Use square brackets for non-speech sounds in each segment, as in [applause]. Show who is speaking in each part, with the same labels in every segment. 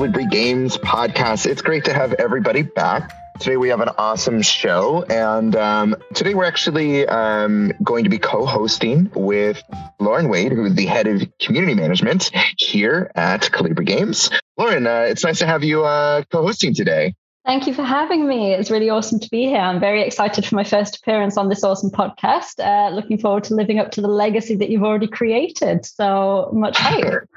Speaker 1: Kolibri Games podcast. It's great to have everybody back. Today we have an awesome show, and um, today we're actually um, going to be co-hosting with Lauren Wade, who is the head of community management here at Kolibri Games. Lauren, uh, it's nice to have you uh, co-hosting today.
Speaker 2: Thank you for having me. It's really awesome to be here. I'm very excited for my first appearance on this awesome podcast. Uh, looking forward to living up to the legacy that you've already created. So much [laughs] hype.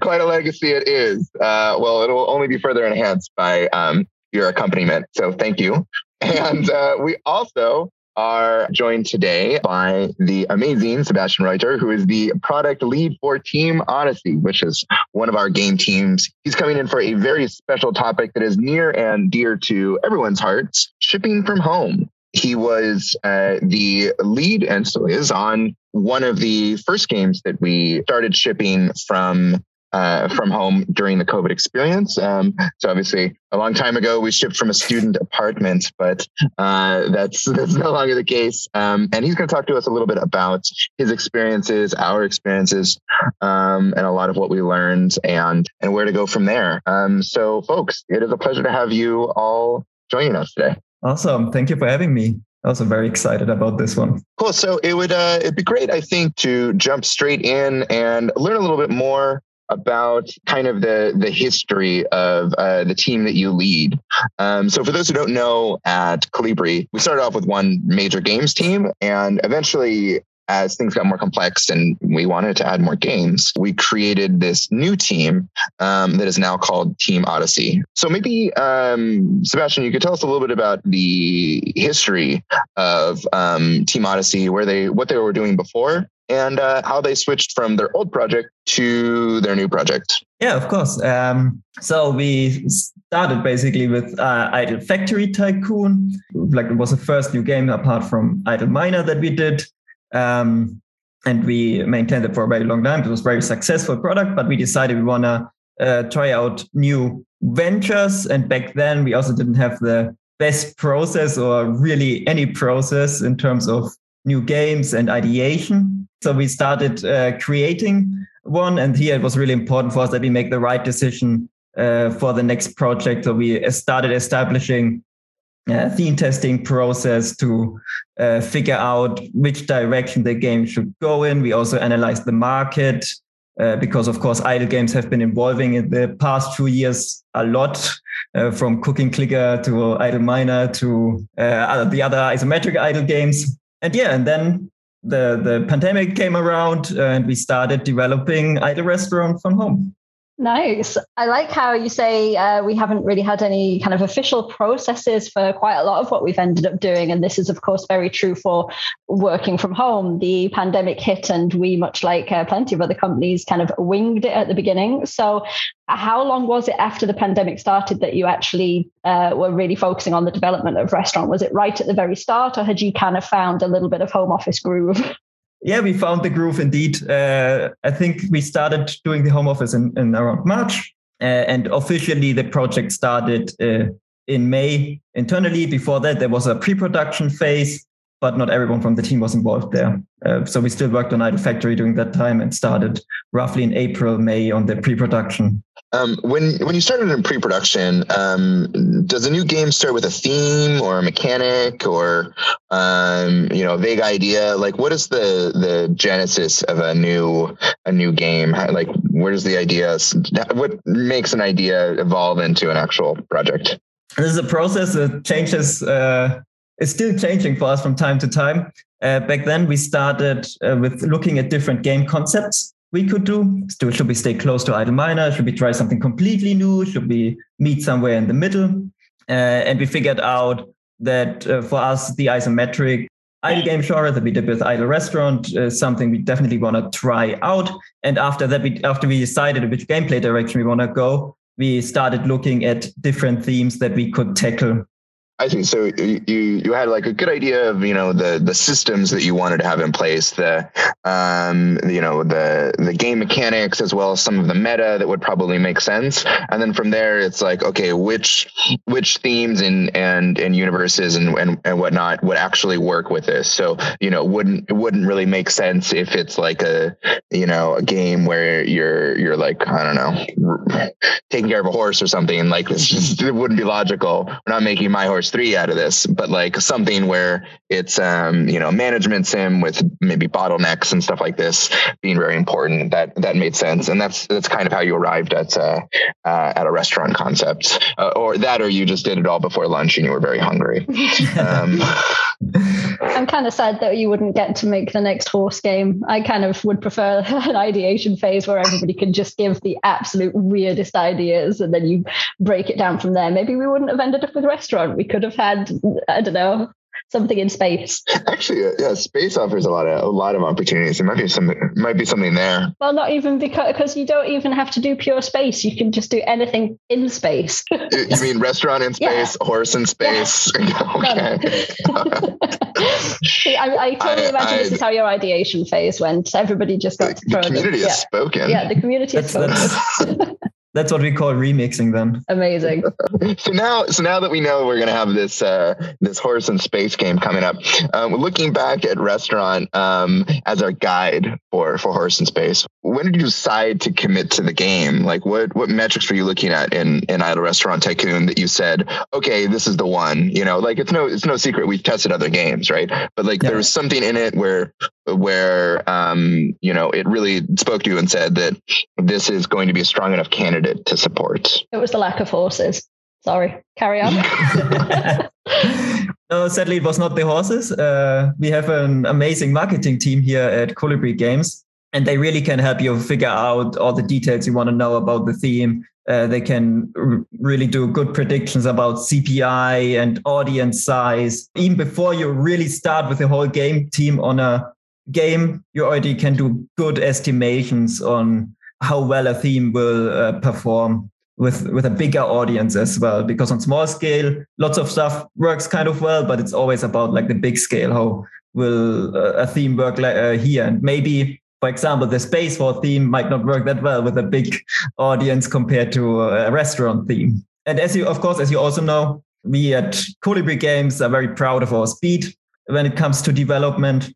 Speaker 1: Quite a legacy it is. Uh, well, it'll only be further enhanced by um, your accompaniment. So thank you. And uh, we also are joined today by the amazing Sebastian Reuther, who is the product lead for Team Odyssey, which is one of our game teams. He's coming in for a very special topic that is near and dear to everyone's hearts shipping from home. He was uh, the lead and still is on one of the first games that we started shipping from uh, from home during the COVID experience. Um, so obviously, a long time ago, we shipped from a student apartment, but uh, that's [laughs] that's no longer the case. Um, and he's going to talk to us a little bit about his experiences, our experiences, um, and a lot of what we learned, and and where to go from there. Um, so, folks, it is a pleasure to have you all joining us today.
Speaker 3: Awesome! Thank you for having me also very excited about this one.
Speaker 1: Cool. So it would uh, it'd be great, I think, to jump straight in and learn a little bit more about kind of the the history of uh, the team that you lead. Um, so for those who don't know, at Kolibri, we started off with one major games team, and eventually. As things got more complex and we wanted to add more games, we created this new team um, that is now called Team Odyssey. So maybe, um, Sebastian, you could tell us a little bit about the history of um, Team Odyssey, where they, what they were doing before, and uh, how they switched from their old project to their new project.
Speaker 3: Yeah, of course. Um, so we started basically with uh, Idle Factory Tycoon. Like it was the first new game apart from Idle Miner that we did. Um, and we maintained it for a very long time. It was a very successful product, but we decided we want to uh, try out new ventures. And back then, we also didn't have the best process or really any process in terms of new games and ideation. So we started uh, creating one, and here it was really important for us that we make the right decision uh, for the next project. So we started establishing a theme testing process to uh, figure out which direction the game should go in. We also analyzed the market uh, because, of course, idle games have been evolving in the past few years a lot, uh, from Cookie Clicker to Idle Miner to uh, the other isometric idle games. And yeah, and then the the pandemic came around uh, and we started developing idle restaurant from home
Speaker 2: Nice. I like how you say uh, we haven't really had any kind of official processes for quite a lot of what we've ended up doing. And this is, of course, very true for working from home. The pandemic hit, and we, much like uh, plenty of other companies, kind of winged it at the beginning. So, how long was it after the pandemic started that you actually uh, were really focusing on the development of restaurant? Was it right at the very start, or had you kind of found a little bit of home office groove? [laughs]
Speaker 3: Yeah, we found the groove indeed. Uh, I think we started doing the home office in, in around March, uh, and officially the project started uh, in May internally. Before that, there was a pre production phase, but not everyone from the team was involved there. Uh, so we still worked on Idle Factory during that time and started roughly in April, May on the pre production.
Speaker 1: Um, when when you started in pre-production, um, does a new game start with a theme or a mechanic or um, you know a vague idea? Like, what is the the genesis of a new a new game? Like, where does the idea? What makes an idea evolve into an actual project?
Speaker 3: This is a process that changes. Uh, it's still changing for us from time to time. Uh, back then, we started uh, with looking at different game concepts we could do? Still, should we stay close to Idle Miner? Should we try something completely new? Should we meet somewhere in the middle? Uh, and we figured out that uh, for us, the isometric idle game genre that we did with Idle Restaurant is something we definitely want to try out. And after that, we after we decided which gameplay direction we want to go, we started looking at different themes that we could tackle
Speaker 1: I see. So you you had like a good idea of you know the the systems that you wanted to have in place, the um you know the the game mechanics as well as some of the meta that would probably make sense, and then from there it's like okay which which themes and and and universes and and, and whatnot would actually work with this. So you know wouldn't it wouldn't really make sense if it's like a you know a game where you're you're like I don't know taking care of a horse or something like just [laughs] it wouldn't be logical. We're not making my horse three out of this, but like something where it's um, you know management sim with maybe bottlenecks and stuff like this being very important. That that made sense, and that's that's kind of how you arrived at uh, uh, at a restaurant concept, uh, or that, or you just did it all before lunch and you were very hungry. [laughs] um,
Speaker 2: I'm kind of sad that you wouldn't get to make the next horse game. I kind of would prefer [laughs] an ideation phase where everybody can just give the absolute weirdest ideas and then you break it down from there. Maybe we wouldn't have ended up with restaurant. We could have had, I don't know, something in space.
Speaker 1: Actually, uh, yeah, space offers a lot of a lot of opportunities. There might be some might be something there.
Speaker 2: Well, not even because because you don't even have to do pure space. You can just do anything in space.
Speaker 1: you mean restaurant in [laughs] space, yeah. horse in space? Yeah. [laughs] okay.
Speaker 2: See, I, I, totally I, imagine I, this is how your ideation phase went. Everybody just got
Speaker 1: the, the community has yeah. spoken.
Speaker 2: Yeah, the community has spoken. [laughs]
Speaker 3: That's what we call remixing them.
Speaker 2: Amazing. [laughs]
Speaker 1: so now, so now that we know we're going to have this uh, this horse and space game coming up, um, looking back at restaurant um, as our guide for for horse and space, when did you decide to commit to the game? Like, what what metrics were you looking at in in Idle Restaurant Tycoon that you said, okay, this is the one? You know, like it's no it's no secret we've tested other games, right? But like yeah. there was something in it where where um, you know it really spoke to you and said that this is going to be a strong enough candidate to support.
Speaker 2: It was the lack of horses. Sorry, carry on. [laughs]
Speaker 3: no, sadly, it was not the horses. Uh, we have an amazing marketing team here at Kolibri Games and they really can help you figure out all the details you want to know about the theme. Uh, they can r- really do good predictions about CPI and audience size. Even before you really start with the whole game team on a game, you already can do good estimations on how well a theme will uh, perform with with a bigger audience as well because on small scale lots of stuff works kind of well but it's always about like the big scale how will uh, a theme work like uh, here and maybe for example, the space war theme might not work that well with a big [laughs] audience compared to a restaurant theme. And as you, of course, as you also know, we at Kolibri Games are very proud of our speed when it comes to development.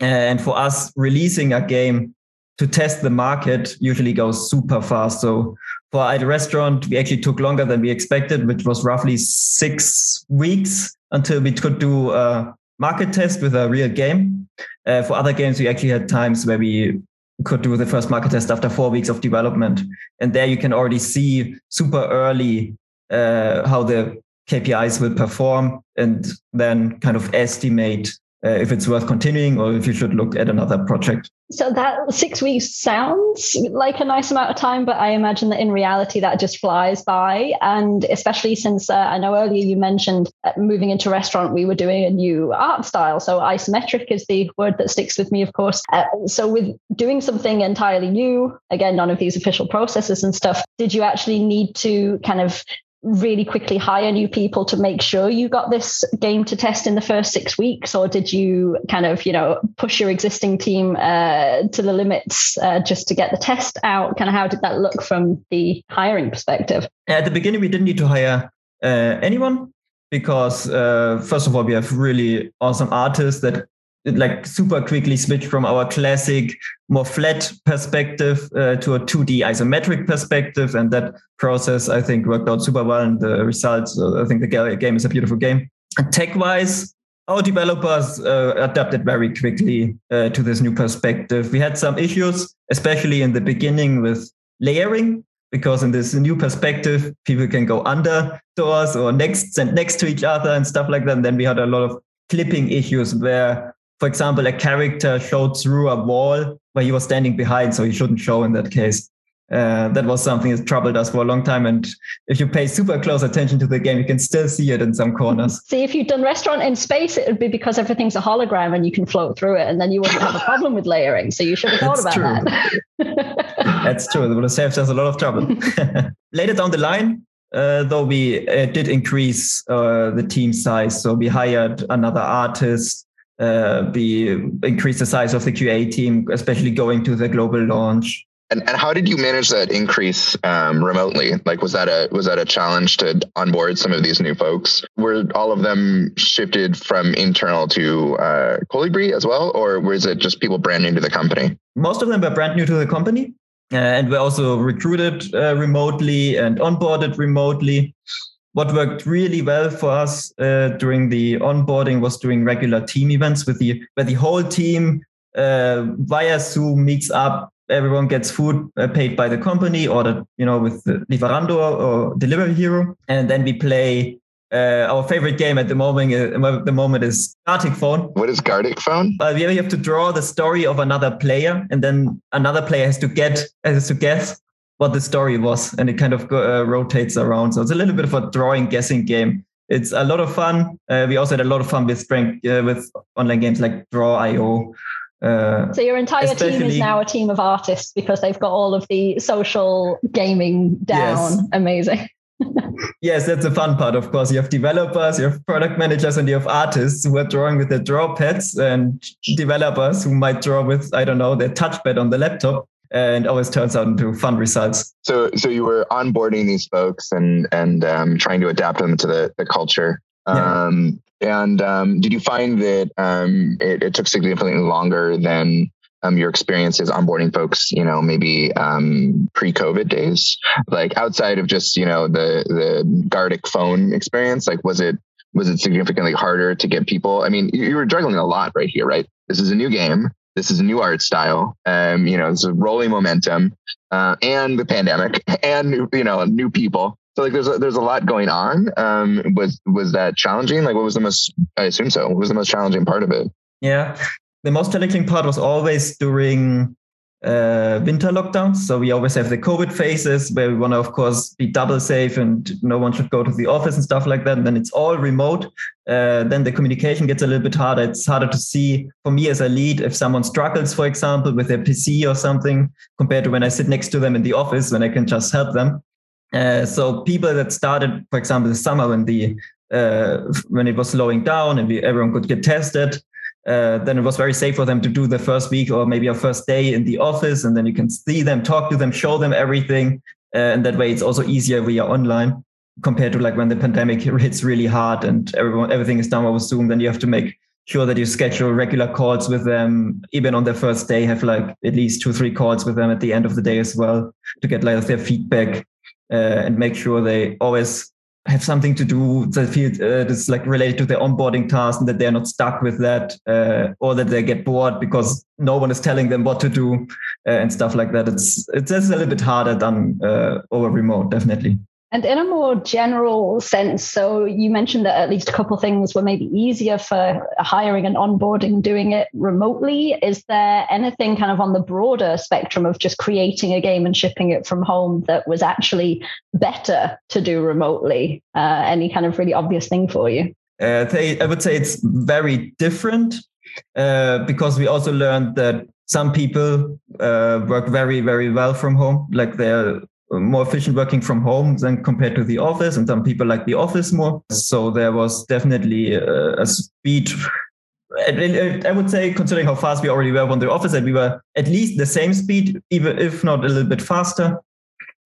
Speaker 3: And for us, releasing a game to test the market usually goes super fast. So for Idle Restaurant, we actually took longer than we expected, which was roughly six weeks until we could do a market test with a real game. Uh, for other games, we actually had times where we could do the first market test after four weeks of development. And there you can already see super early uh, how the KPIs will perform and then kind of estimate uh, if it's worth continuing or if you should look at another project.
Speaker 2: So that six weeks sounds like a nice amount of time, but I imagine that in reality that just flies by. And especially since uh, I know earlier you mentioned uh, moving into restaurant, we were doing a new art style. So isometric is the word that sticks with me, of course. Uh, so with doing something entirely new, again, none of these official processes and stuff, did you actually need to kind of really quickly hire new people to make sure you got this game to test in the first six weeks or did you kind of you know push your existing team uh, to the limits uh, just to get the test out? Kind of how did that look from the hiring perspective?
Speaker 3: At the beginning we didn't need to hire uh, anyone because uh, first of all we have really awesome artists that like super quickly switch from our classic more flat perspective uh, to a 2d isometric perspective and that process i think worked out super well and the results uh, i think the game is a beautiful game. Tech wise our developers uh, adapted very quickly uh, to this new perspective. We had some issues especially in the beginning with layering because in this new perspective people can go under doors or next and next to each other and stuff like that and then we had a lot of clipping issues where for example, a character showed through a wall where he was standing behind, so he shouldn't show in that case. Uh, that was something that troubled us for a long time. And if you pay super close attention to the game, you can still see it in some corners.
Speaker 2: See, if you'd done restaurant in space, it would be because everything's a hologram and you can float through it, and then you wouldn't have a problem with layering. So you should have thought about
Speaker 3: true. that. [laughs] That's true. It would have saved us a lot of trouble. [laughs] Later down the line, uh, though we uh, did increase uh, the team size. So we hired another artist. Uh, we increased the size of the QA team, especially going to the global launch.
Speaker 1: And, and how did you manage that increase um, remotely? Like, was that a was that a challenge to onboard some of these new folks? Were all of them shifted from internal to uh, Kolibri as well, or was it just people brand new to the company?
Speaker 3: Most of them were brand new to the company, uh, and were also recruited uh, remotely and onboarded remotely. What worked really well for us uh, during the onboarding was doing regular team events with the where the whole team uh, via Zoom meets up everyone gets food uh, paid by the company or the, you know with the Lieferando or Delivery Hero, and then we play. Uh, our favorite game at the moment, uh, the moment is Gartic Phone.
Speaker 1: What is Gartic Phone?
Speaker 3: Uh, we have to draw the story of another player, and then another player has to get has to guess what the story was, and it kind of uh, rotates around. So it's a little bit of a drawing guessing game. It's a lot of fun. Uh, we also had a lot of fun with strength uh, with online games like Draw.io
Speaker 2: uh, so your entire team is now a team of artists because they've got all of the social gaming down. Yes. Amazing. [laughs]
Speaker 3: yes, that's the fun part. Of course, you have developers, you have product managers, and you have artists who are drawing with their draw pads, and developers who might draw with I don't know their touchpad on the laptop. And always turns out into fun results.
Speaker 1: So, so you were onboarding these folks and and um, trying to adapt them to the the culture. Yeah. Um, and um, did you find that um, it, it, took significantly longer than um, your experiences onboarding folks, you know, maybe um, pre-COVID days, like outside of just you know the the Gartic phone experience? Like, was it was it significantly harder to get people? I mean, you were juggling a lot right here, right? This is a new game. This is a new art style. Um, you know, it's a rolling momentum, uh, and the pandemic, [laughs] and you know, new people. So like there's a, there's a lot going on. Um, was was that challenging? Like what was the most? I assume so. What was the most challenging part of it?
Speaker 3: Yeah, the most challenging part was always during uh, winter lockdowns. So we always have the COVID phases where we want to, of course, be double safe and no one should go to the office and stuff like that. And then it's all remote. Uh, then the communication gets a little bit harder. It's harder to see for me as a lead if someone struggles, for example, with their PC or something, compared to when I sit next to them in the office when I can just help them. Uh, so people that started, for example, the summer when the uh, when it was slowing down and we, everyone could get tested, uh, then it was very safe for them to do the first week or maybe a first day in the office, and then you can see them, talk to them, show them everything, uh, and that way it's also easier via online compared to like when the pandemic [laughs] hits really hard and everyone everything is done over Zoom. Then you have to make sure that you schedule regular calls with them even on their first day have like at least two three calls with them at the end of the day as well to get like their feedback uh, and make sure they always have something to do that feel uh, that's like related to their onboarding task and that they're not stuck with that uh, or that they get bored because no one is telling them what to do uh, and stuff like that. It's it's a little bit harder than uh, over remote definitely
Speaker 2: and in a more general sense, so you mentioned that at least a couple things were maybe easier for hiring and onboarding doing it remotely. Is there anything kind of on the broader spectrum of just creating a game and shipping it from home that was actually better to do remotely? Uh, any kind of really obvious thing for you?
Speaker 3: Uh, I would say it's very different uh, because we also learned that some people uh, work very, very well from home. Like they're more efficient working from home than compared to the office and some people like the office more so there was definitely a, a speed I would say, considering how fast we already were on the office, that we were at least the same speed, even if not a little bit faster.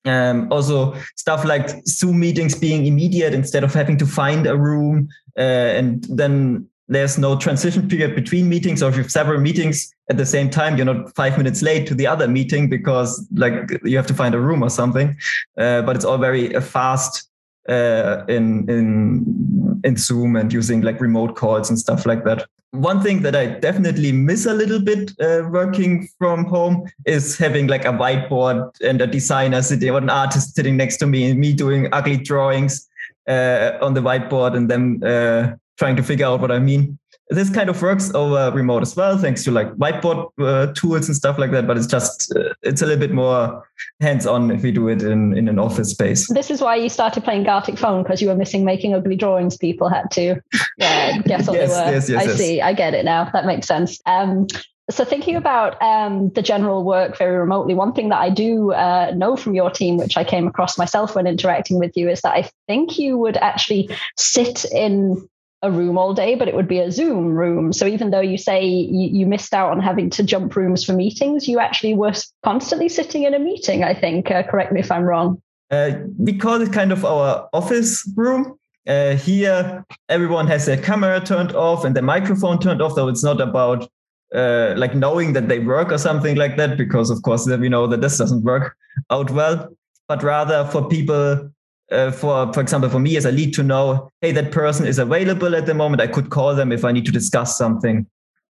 Speaker 3: Um, also, stuff like Zoom meetings being immediate instead of having to find a room uh, and then there's no transition period between meetings or if you have several meetings at the same time you're not five minutes late to the other meeting because like you have to find a room or something. Uh, but it's all very uh, fast uh, in in in zoom and using like remote calls and stuff like that. One thing that i definitely miss a little bit uh, working from home is having like a whiteboard and a designer sitting or an artist sitting next to me and me doing ugly drawings uh, on the whiteboard and then uh, trying to figure out what I mean. This kind of works over remote as well, thanks to like whiteboard uh, tools and stuff like that. But it's just uh, it's a little bit more hands-on if we do it in in an office space.
Speaker 2: This is why you started playing Gartic Phone because you were missing making ugly drawings. People had to uh, guess what yes, they were. Yes, yes, I see. I get it now. That makes sense. Um, So, thinking about um, the general work very remotely, one thing that I do uh, know from your team, which I came across myself when interacting with you, is that I think you would actually sit in a room all day, but it would be a Zoom room. So, even though you say you, you missed out on having to jump rooms for meetings, you actually were constantly sitting in a meeting, I think. Uh, correct me if I'm wrong.
Speaker 3: Uh, we call it kind of our office room. Uh, here, everyone has their camera turned off and their microphone turned off, though it's not about uh, like knowing that they work or something like that, because of course we know that this doesn't work out well, but rather for people, uh, for for example, for me as a lead to know, hey, that person is available at the moment. I could call them if I need to discuss something.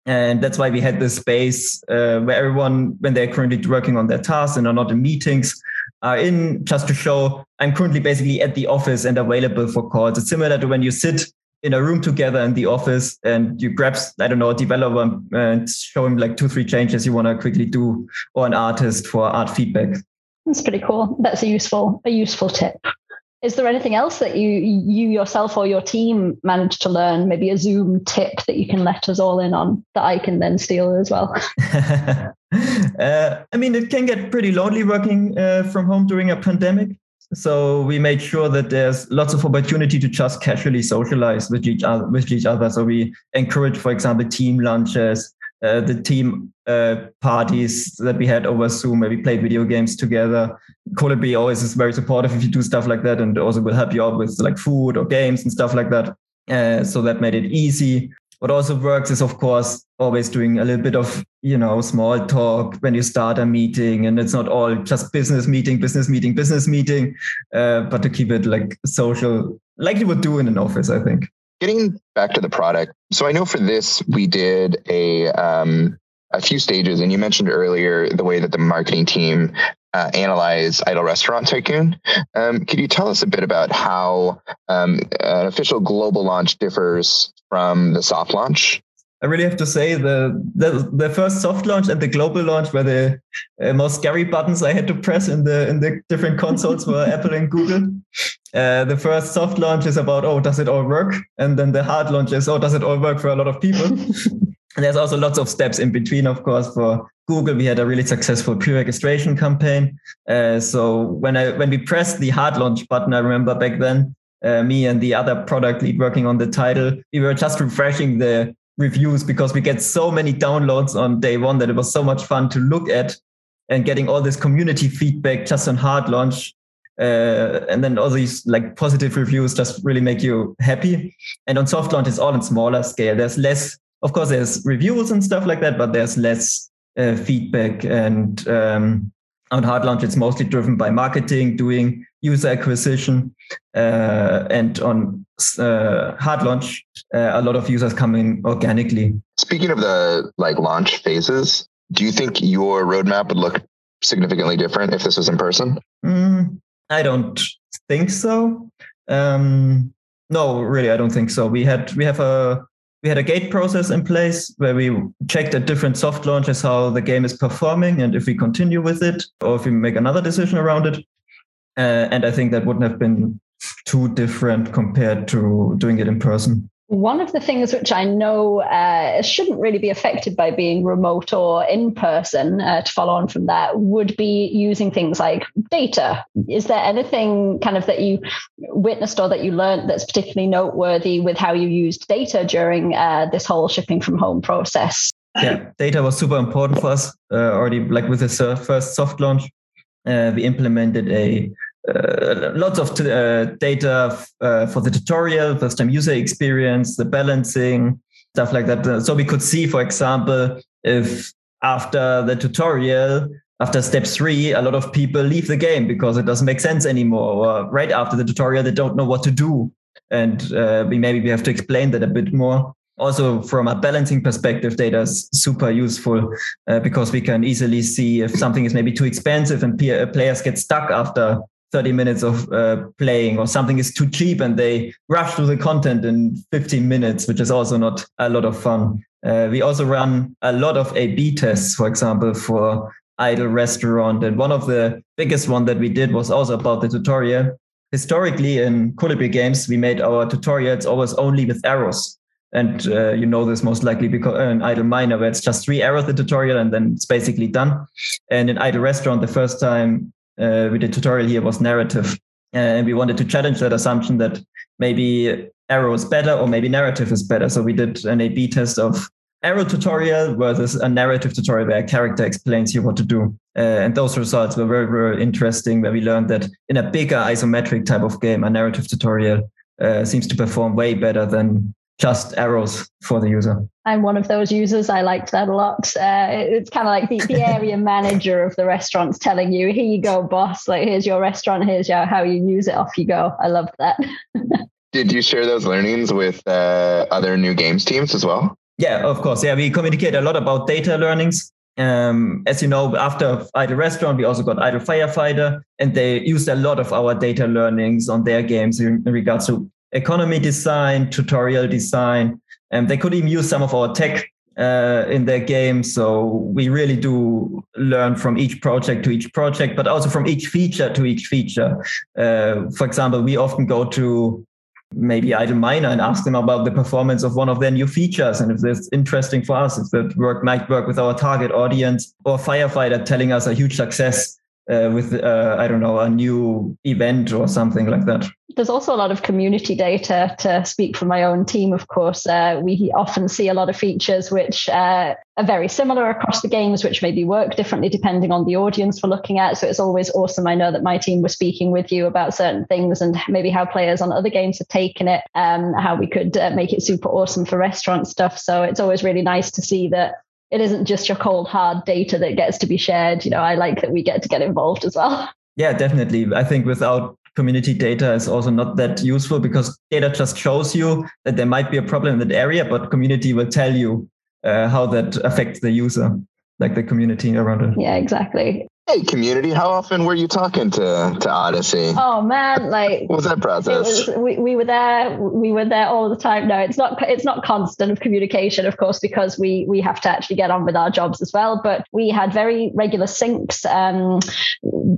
Speaker 3: And that's why we had this space uh, where everyone, when they're currently working on their tasks and are not in meetings, are in just to show I'm currently basically at the office and available for calls. It's similar to when you sit in a room together in the office and you grab i don't know a developer and show him like two three changes you want to quickly do or an artist for art feedback
Speaker 2: that's pretty cool that's a useful a useful tip is there anything else that you you yourself or your team managed to learn maybe a zoom tip that you can let us all in on that i can then steal as well [laughs]
Speaker 3: uh, i mean it can get pretty lonely working uh, from home during a pandemic so we made sure that there's lots of opportunity to just casually socialize with each other. With each other. So we encourage, for example, team lunches, uh, the team uh, parties that we had over Zoom, where we played video games together. Kolibri always is very supportive if you do stuff like that, and also will help you out with like food or games and stuff like that. Uh, so that made it easy. What also works is, of course, always doing a little bit of, you know, small talk when you start a meeting. And it's not all just business meeting, business meeting, business meeting, uh, but to keep it like social, like you would do in an office, I think.
Speaker 1: Getting back to the product. So I know for this, we did a, um, a few stages, and you mentioned earlier the way that the marketing team uh, analyze Idle Restaurant Tycoon. Um, could you tell us a bit about how um, an official global launch differs from the soft launch?
Speaker 3: I really have to say the the, the first soft launch and the global launch were the uh, most scary buttons I had to press in the in the different consoles were [laughs] Apple and Google. Uh, the first soft launch is about oh does it all work, and then the hard launch is oh does it all work for a lot of people. [laughs] and there's also lots of steps in between, of course. For Google, we had a really successful pre-registration campaign. Uh, so when I when we pressed the hard launch button, I remember back then, uh, me and the other product lead working on the title, we were just refreshing the reviews because we get so many downloads on day one that it was so much fun to look at and getting all this community feedback just on hard launch. Uh, and then all these like positive reviews just really make you happy. And on soft launch, it's all in smaller scale. There's less, of course, there's reviews and stuff like that, but there's less uh, feedback. And um, on hard launch, it's mostly driven by marketing, doing user acquisition, uh, and on uh, hard launch, uh, a lot of users come in organically.
Speaker 1: Speaking of the like launch phases, do you think your roadmap would look significantly different if this was in person?
Speaker 3: Mm, I don't think so. Um, no, really, I don't think so. We had we have a we had a gate process in place where we checked at different soft launches how the game is performing and if we continue with it or if we make another decision around it. Uh, and I think that wouldn't have been too different compared to doing it in person.
Speaker 2: One of the things which I know uh, shouldn't really be affected by being remote or in person, uh, to follow on from that, would be using things like data. Is there anything kind of that you witnessed or that you learned that's particularly noteworthy with how you used data during uh, this whole shipping from home process?
Speaker 3: Yeah, data was super important for us uh, already, like with the first soft launch. Uh, we implemented a uh, lots of t- uh, data f- uh, for the tutorial, first time user experience, the balancing, stuff like that. So we could see, for example, if after the tutorial, after step three, a lot of people leave the game because it doesn't make sense anymore, or right after the tutorial, they don't know what to do. And uh, we maybe we have to explain that a bit more. Also, from a balancing perspective, data is super useful uh, because we can easily see if something is maybe too expensive and players get stuck after 30 minutes of uh, playing or something is too cheap and they rush through the content in 15 minutes, which is also not a lot of fun. Uh, we also run a lot of A-B tests, for example, for Idle Restaurant. And one of the biggest one that we did was also about the tutorial. Historically in Kolibri games, we made our tutorials always only with arrows. And uh, you know this most likely because uh, in Idle Miner, where it's just three arrows the tutorial and then it's basically done. And in Idle Restaurant, the first time uh, we did tutorial here was narrative. And we wanted to challenge that assumption that maybe arrow is better or maybe narrative is better. So we did an A B test of arrow tutorial versus a narrative tutorial where a character explains you what to do. Uh, and those results were very, very interesting, where we learned that in a bigger isometric type of game, a narrative tutorial uh, seems to perform way better than just arrows for the user.
Speaker 2: I'm one of those users. I liked that a lot. Uh, it's kind of like the, the [laughs] area manager of the restaurants telling you, here you go, boss. Like, here's your restaurant. Here's your, how you use it. Off you go. I loved that. [laughs]
Speaker 1: Did you share those learnings with uh, other new games teams as well?
Speaker 3: Yeah, of course. Yeah, we communicate a lot about data learnings. Um, as you know, after Idle Restaurant, we also got Idle Firefighter, and they used a lot of our data learnings on their games in, in regards to economy design, tutorial design. And they could even use some of our tech uh, in their game. So we really do learn from each project to each project, but also from each feature to each feature. Uh, for example, we often go to maybe Idle Miner and ask them about the performance of one of their new features and if that's interesting for us, if that work might work with our target audience, or Firefighter telling us a huge success uh, with uh, I don't know a new event or something like that.
Speaker 2: There's also a lot of community data to speak for my own team. Of course, uh, we often see a lot of features which uh, are very similar across the games, which maybe work differently depending on the audience we're looking at. So it's always awesome. I know that my team was speaking with you about certain things and maybe how players on other games have taken it, um, how we could uh, make it super awesome for restaurant stuff. So it's always really nice to see that it isn't just your cold hard data that gets to be shared. You know, I like that we get to get involved as well. [laughs]
Speaker 3: Yeah, definitely. I think without community data is also not that useful because data just shows you that there might be a problem in that area, but community will tell you uh, how that affects the user, like the community around it.
Speaker 2: Yeah, exactly.
Speaker 1: Hey, community, how often were you talking to, to Odyssey?
Speaker 2: Oh man, like
Speaker 1: what was that process?
Speaker 2: Was, we, we were there, we were there all the time. No, it's not it's not constant of communication, of course, because we we have to actually get on with our jobs as well. But we had very regular syncs, um,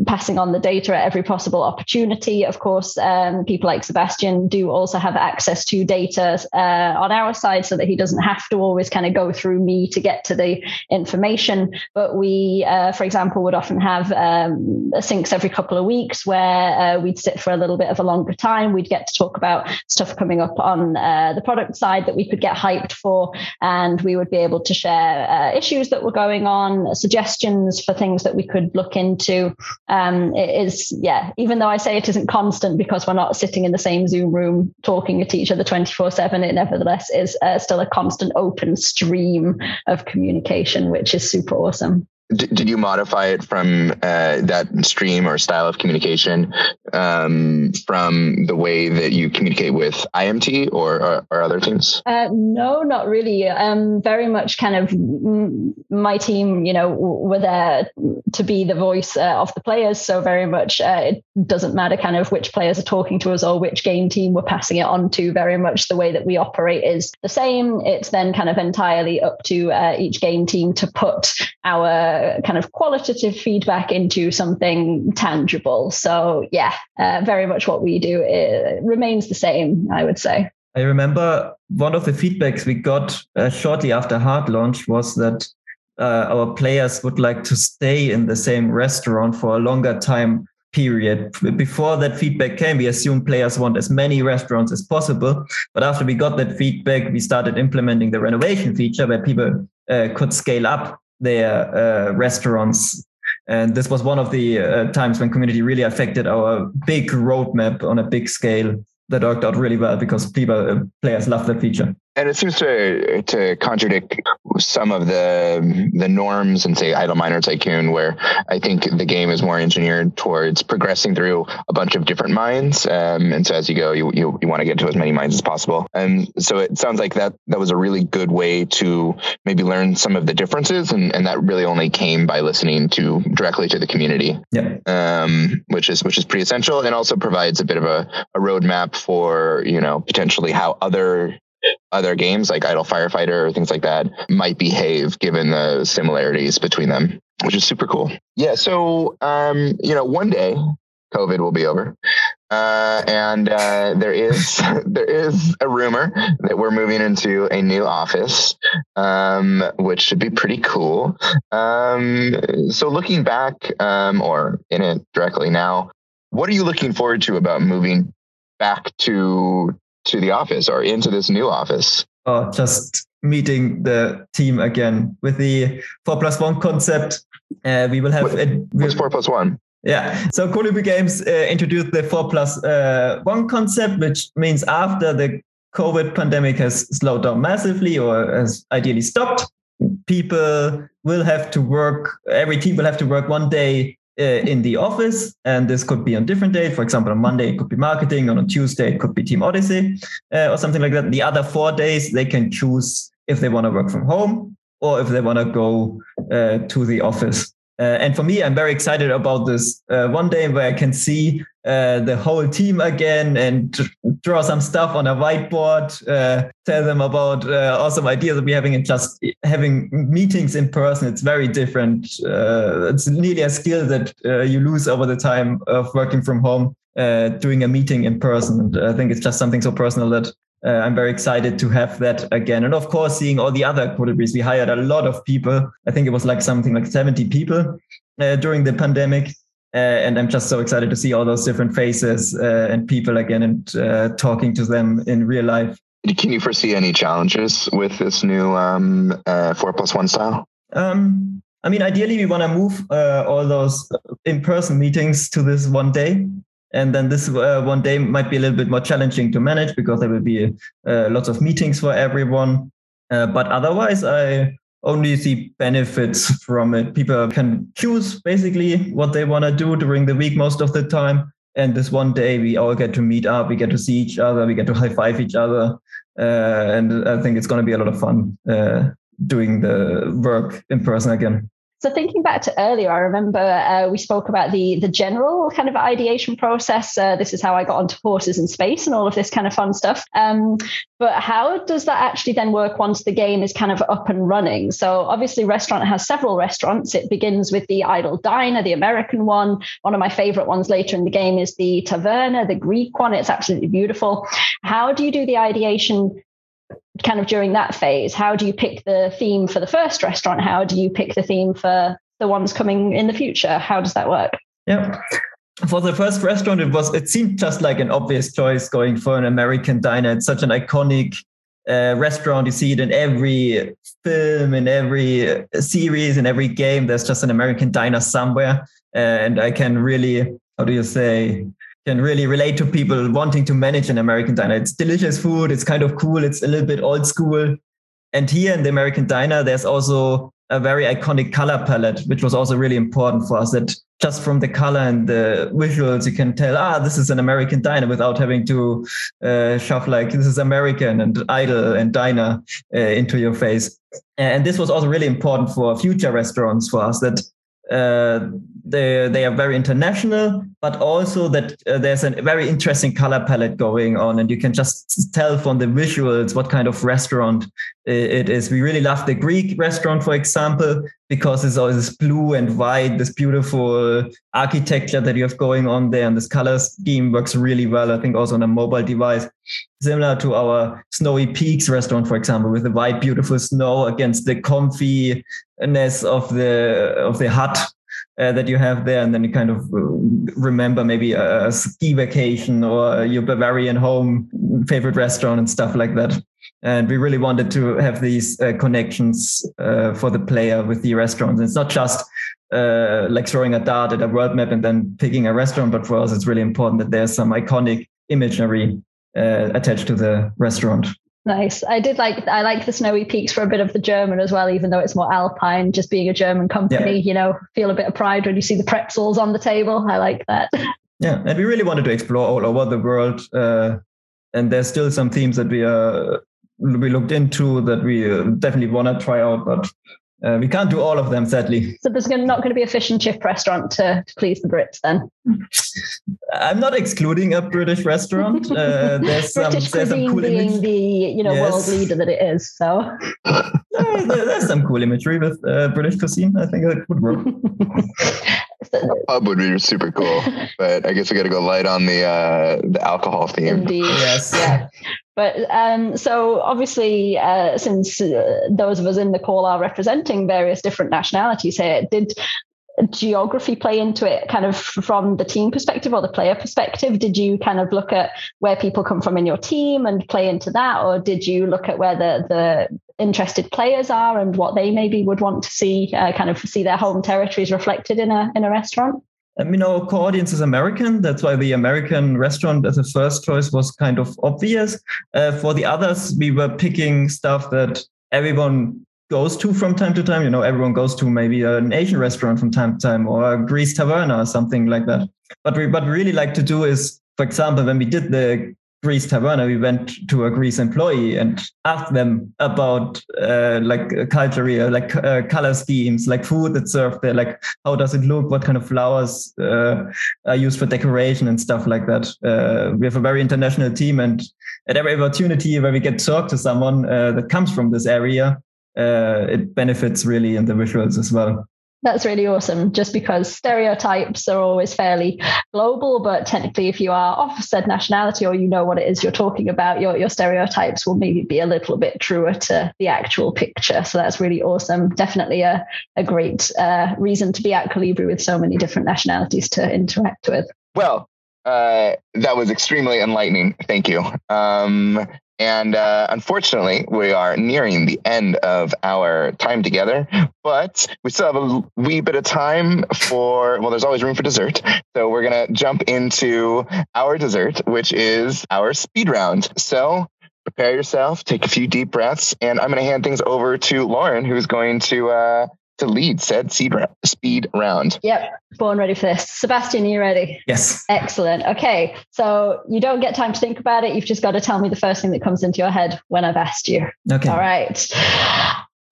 Speaker 2: passing on the data at every possible opportunity. Of course, um, people like Sebastian do also have access to data uh, on our side, so that he doesn't have to always kind of go through me to get to the information. But we, uh, for example, would often have um, syncs every couple of weeks where uh, we'd sit for a little bit of a longer time. We'd get to talk about stuff coming up on uh, the product side that we could get hyped for, and we would be able to share uh, issues that were going on, suggestions for things that we could look into. Um, it is, yeah, even though I say it isn't constant because we're not sitting in the same Zoom room talking at each other 24 7, it nevertheless is uh, still a constant open stream of communication, which is super awesome
Speaker 1: did you modify it from uh, that stream or style of communication um, from the way that you communicate with IMT or, or, or other teams?
Speaker 2: Uh, no, not really. Um, very much kind of my team, you know, were there to be the voice uh, of the players. So very much uh, it doesn't matter kind of which players are talking to us or which game team we're passing it on to. Very much the way that we operate is the same. It's then kind of entirely up to uh, each game team to put our kind of qualitative feedback into something tangible. So yeah, uh, very much what we do remains the same, I would say.
Speaker 3: I remember one of the feedbacks we got uh, shortly after hard launch was that uh, our players would like to stay in the same restaurant for a longer time period. Before that feedback came, we assumed players want as many restaurants as possible. But after we got that feedback, we started implementing the renovation feature where people uh, could scale up their uh, restaurants. And this was one of the uh, times when community really affected our big roadmap on a big scale that worked out really well because people uh, players love that feature
Speaker 1: and it seems to to contradict some of the the norms and say idle miner tycoon where i think the game is more engineered towards progressing through a bunch of different mines. Um, and so as you go you, you, you want to get to as many mines as possible. And so it sounds like that that was a really good way to maybe learn some of the differences and, and that really only came by listening to directly to the community.
Speaker 3: Yeah.
Speaker 1: Um, which is which is pretty essential and also provides a bit of a, a roadmap for you know potentially how other other games like Idle Firefighter or things like that might behave given the similarities between them, which is super cool. Yeah. So, um, you know, one day COVID will be over. Uh, and uh, there is [laughs] there is a rumor that we're moving into a new office, um, which should be pretty cool. Um, so looking back, um, or in it directly now, what are you looking forward to about moving back to to the office or into this new office?
Speaker 3: Oh, just meeting the team again with the four plus one concept. Uh, we will have.
Speaker 1: What, what's four plus one?
Speaker 3: Yeah. So Kolibri Games uh, introduced the four plus uh, one concept, which means after the COVID pandemic has slowed down massively or has ideally stopped, people will have to work. Every team will have to work one day in the office, and this could be on different days. For example, on Monday it could be marketing, and on Tuesday it could be Team Odyssey uh, or something like that. The other four days they can choose if they want to work from home or if they want to go uh, to the office. Uh, and for me, I'm very excited about this uh, one day where I can see uh, the whole team again and draw some stuff on a whiteboard, uh, tell them about uh, awesome ideas that we're having and just having meetings in person. It's very different. Uh, it's nearly a skill that you lose over the time of working from home, doing a meeting in person. And I think it's just something so personal that uh, I'm very excited to have that again. And of course, seeing all the other Kolibris, we hired a lot of people. I think it was like something like 70 people uh, during the pandemic. Uh, and I'm just so excited to see all those different faces uh, and people again and uh, talking to them in real life.
Speaker 1: Can you foresee any challenges with this new um, uh, four plus one style?
Speaker 3: Um, I mean, ideally, we want to move all those in person meetings to this one day and then this uh, one day might be a little bit more challenging to manage because there will be uh, lots of meetings for everyone. Uh, but otherwise, I only see benefits from it. People can choose basically what they want to do during the week most of the time. And this one day, we all get to meet up, we get to see each other, we get to high five each other. Uh, and I think it's going to be a lot of fun uh, doing the work in person again.
Speaker 2: So thinking back to earlier, I remember uh, we spoke about the the general kind of ideation process. Uh, this is how I got onto horses in space and all of this kind of fun stuff. Um, but how does that actually then work once the game is kind of up and running? So obviously, restaurant has several restaurants. It begins with the Idle Diner, the American one. One of my favorite ones later in the game is the Taverna, the Greek one. It's absolutely beautiful. How do you do the ideation kind of during that phase how do you pick the theme for the first restaurant? How do you pick the theme for the ones coming in the future? How does that work?
Speaker 3: Yeah. For the first restaurant it was it seemed just like an obvious choice going for an american diner. It's such an iconic uh, restaurant. You see it in every film in every series in every game. There's just an american diner somewhere. And i can really how do you say can really relate to people wanting to manage an American diner. It's delicious food. It's kind of cool. It's a little bit old school. And here in the American diner, there's also a very iconic color palette, which was also really important for us. That just from the color and the visuals, you can tell, ah, this is an American diner without having to uh, shove like this is American and idle and diner uh, into your face. And this was also really important for future restaurants for us that they they are very international, but also that uh, there's a very interesting color palette going on, and you can just tell from the visuals what kind of restaurant it is. We really love the Greek restaurant, for example, because it's always this blue and white, this beautiful architecture that you have going on there, and this color scheme works really well. I think also on a mobile device, similar to our Snowy Peaks restaurant, for example, with the white, beautiful snow against the comfiness of the of the hut uh, that you have there, and then you kind of uh, remember maybe a, a, ski vacation or your Bavarian home favorite restaurant and stuff like that. And we really wanted to have these uh, connections uh, for the player with the restaurants. It's not just uh, like throwing a dart at a world map and then picking a restaurant, but for us, it's really important that there's some iconic imagery uh, attached to the restaurant.
Speaker 2: Nice. I did like I like the snowy peaks for a bit of the German as well, even though it's more alpine. Just being a German company, yeah. you know, feel a bit of pride when you see the pretzels on the table. I like that. [laughs]
Speaker 3: Yeah, and we really wanted to explore all over the world, uh, and there's still some themes that we uh, we looked into that we uh, definitely want to try out, but uh, we can't do all of them, sadly.
Speaker 2: So there's not going to be a fish and chip restaurant to, to please the Brits, then.
Speaker 3: I'm not excluding a British restaurant. Uh, [laughs] there's some,
Speaker 2: British there's some cool being image. the you know yes. world leader that it is. So [laughs]
Speaker 3: there's some cool imagery with uh, British cuisine. I think it would work. [laughs]
Speaker 1: A pub would be super cool, but I guess we got to go light on the uh, the alcohol theme.
Speaker 2: Indeed.
Speaker 3: Yes.
Speaker 2: Yeah. But um, so obviously, uh, since uh, those of us in the call are representing various different nationalities here, did geography play into it kind of from the team perspective or the player perspective? Did you kind of look at where people come from in your team and play into that or did you look at where the the interested players are and what they maybe would want to see uh, kind of see their home territories reflected in a in a restaurant
Speaker 3: I mean, our core audience is American. That's why the American restaurant as a first choice was kind of obvious. Uh, for the others, we were picking stuff that everyone goes to from time to time. You know, everyone goes to maybe an Asian restaurant from time to time or a Greece taverna or something like that. But we, what we really like to do is, for example, when we did the Greece taverna, we went to a Greece employee and asked them about uh, like culture, like uh, color schemes, like food that's served there, like how does it look, what kind of flowers uh, are used for decoration and stuff like that. Uh, we have a very international team, and at every opportunity where we get to talk to someone uh, that comes from this area, uh, it benefits really in the visuals as well.
Speaker 2: That's really awesome. Just because stereotypes are always fairly global, but technically, if you are of said nationality or you know what it is you're talking about, your your stereotypes will maybe be a little bit truer to the actual picture. So that's really awesome. Definitely a a great uh, reason to be at Kolibri with so many different nationalities to interact with.
Speaker 1: Well, uh, that was extremely enlightening. Thank you. Um, and uh, unfortunately, we are nearing the end of our time together, but we still have a wee bit of time for, well, there's always room for dessert. So we're going to jump into our dessert, which is our speed round. So prepare yourself, take a few deep breaths, and I'm going to hand things over to Lauren, who's going to uh, to lead said speed round. Speed round.
Speaker 2: Yep, born ready for this. Sebastian, are you ready?
Speaker 3: Yes.
Speaker 2: Excellent. Okay, so you don't get time to think about it. You've just got to tell me the first thing that comes into your head when I've asked you.
Speaker 3: Okay.
Speaker 2: All right,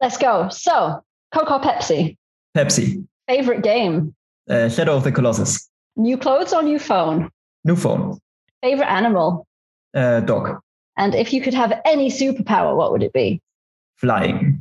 Speaker 2: let's go. So, Coke or Pepsi?
Speaker 3: Pepsi.
Speaker 2: Favorite game?
Speaker 3: Uh, Shadow of the Colossus.
Speaker 2: New clothes or new phone?
Speaker 3: New phone.
Speaker 2: Favorite animal?
Speaker 3: Uh, dog.
Speaker 2: And if you could have any superpower, what would it be?
Speaker 3: Flying.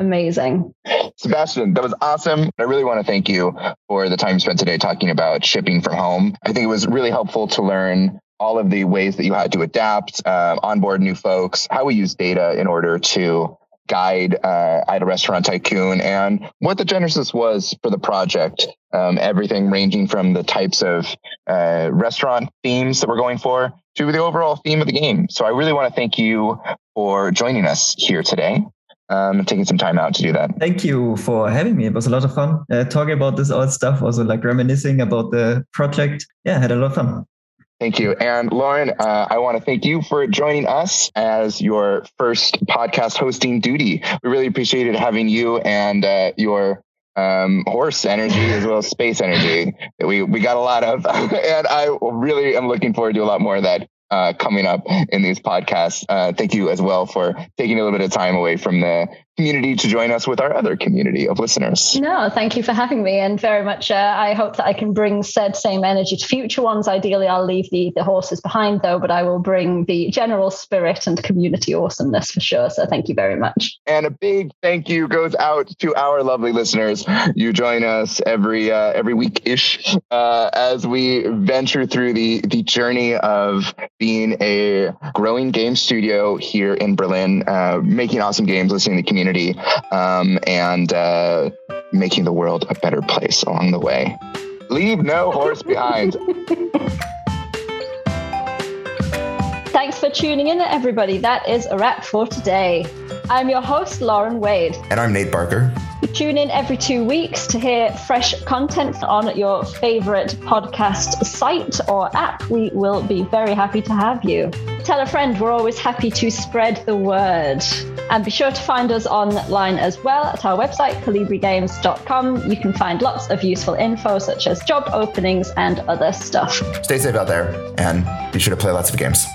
Speaker 2: Amazing.
Speaker 1: Sebastian, that was awesome. I really want to thank you for the time you spent today talking about shipping from home. I think it was really helpful to learn all of the ways that you had to adapt, uh, onboard new folks, how we use data in order to guide uh, Idle Restaurant Tycoon, and what the genesis was for the project. Um, everything ranging from the types of uh, restaurant themes that we're going for to the overall theme of the game. So I really want to thank you for joining us here today um, taking some time out to do that.
Speaker 3: Thank you for having me. It was a lot of fun uh, talking about this old stuff, also like reminiscing about the project. Yeah, I had a lot of fun.
Speaker 1: Thank you. And Lauren, uh, I want to thank you for joining us as your first podcast hosting duty. We really appreciated having you and uh, your um, horse energy as well as space energy that we, we got a lot of. [laughs] and I really am looking forward to a lot more of that uh, coming up in these podcasts. Uh, thank you as well for taking a little bit of time away from the community to join us with our other community of listeners.
Speaker 2: No, thank you for having me, and very much. Uh, I hope that I can bring said same energy to future ones. Ideally, I'll leave the the horses behind though, but I will bring the general spirit and community awesomeness for sure. So thank you very much.
Speaker 1: And a big thank you goes out to our lovely listeners. You join us every uh, every week ish uh, as we venture through the the journey of being a growing game studio here in Berlin, uh, making awesome games, listening to community community um, and uh, making the world a better place along the way. Leave no horse behind. [laughs]
Speaker 2: Thanks for tuning in, everybody. That is a wrap for today. I'm your host, Lauren Wade.
Speaker 1: And I'm Nate Barker.
Speaker 2: Tune in every two weeks to hear fresh content on your favorite podcast site or app. We will be very happy to have you. Tell a friend, we're always happy to spread the word. And be sure to find us online as well at our website, kolibrigames.com. You can find lots of useful info, such as job openings and other stuff.
Speaker 1: Stay safe out there and be sure to play lots of games.